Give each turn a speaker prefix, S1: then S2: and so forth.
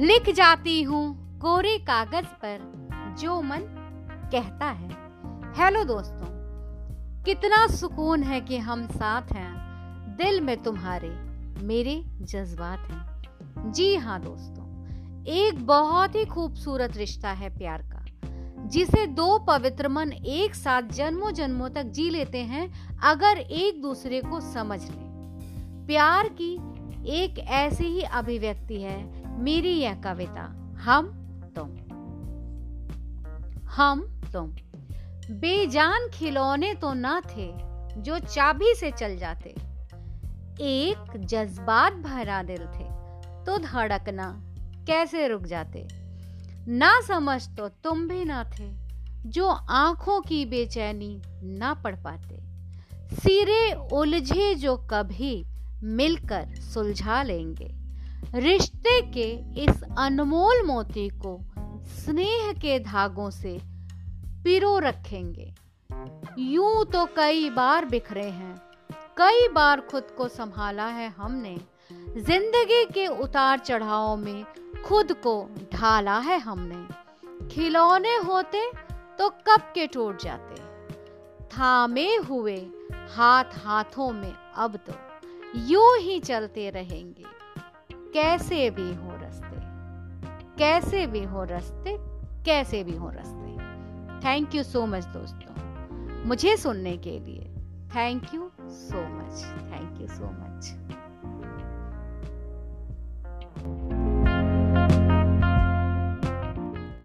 S1: लिख जाती हूँ कोरे कागज़ पर जो मन कहता है। हेलो दोस्तों, कितना सुकून है कि हम साथ हैं। दिल में तुम्हारे मेरे जज्बात हैं। जी हाँ दोस्तों, एक बहुत ही खूबसूरत रिश्ता है प्यार का, जिसे दो पवित्र मन एक साथ जन्मों जन्मों तक जी लेते हैं, अगर एक दूसरे को समझ लें। प्यार की एक ऐसी ही अभिव्यक्ति है मेरी यह कविता, हम तुम। हम तुम। बेजान खिलौने तो ना थे जो चाबी से चल जाते। एक जज्बात भरा दिल थे तो धड़कना कैसे रुक जाते। ना समझ तो तुम भी ना थे जो आँखों की बेचैनी ना पढ़ पाते। सिरे उलझे जो कभी मिलकर सुलझा लेंगे। रिश्ते के इस अनमोल मोती को स्नेह के धागों से पिरो रखेंगे। यूँ तो कई बार बिखरे हैं, कई बार खुद को संभाला है हमने। ज़िंदगी के उतार चढ़ाव में खुद को ढाला है हमने। खिलौने होते तो कब के टूट जाते। थामे हुए हाथ हाथों में अब तो यूँ ही चलते रहेंगे। कैसे भी हो रस्ते। कैसे भी हो रस्ते, कैसे भी हो रस्ते। थैंक यू सो मच दोस्तों। मुझे सुनने के लिए thank you so much thank you so much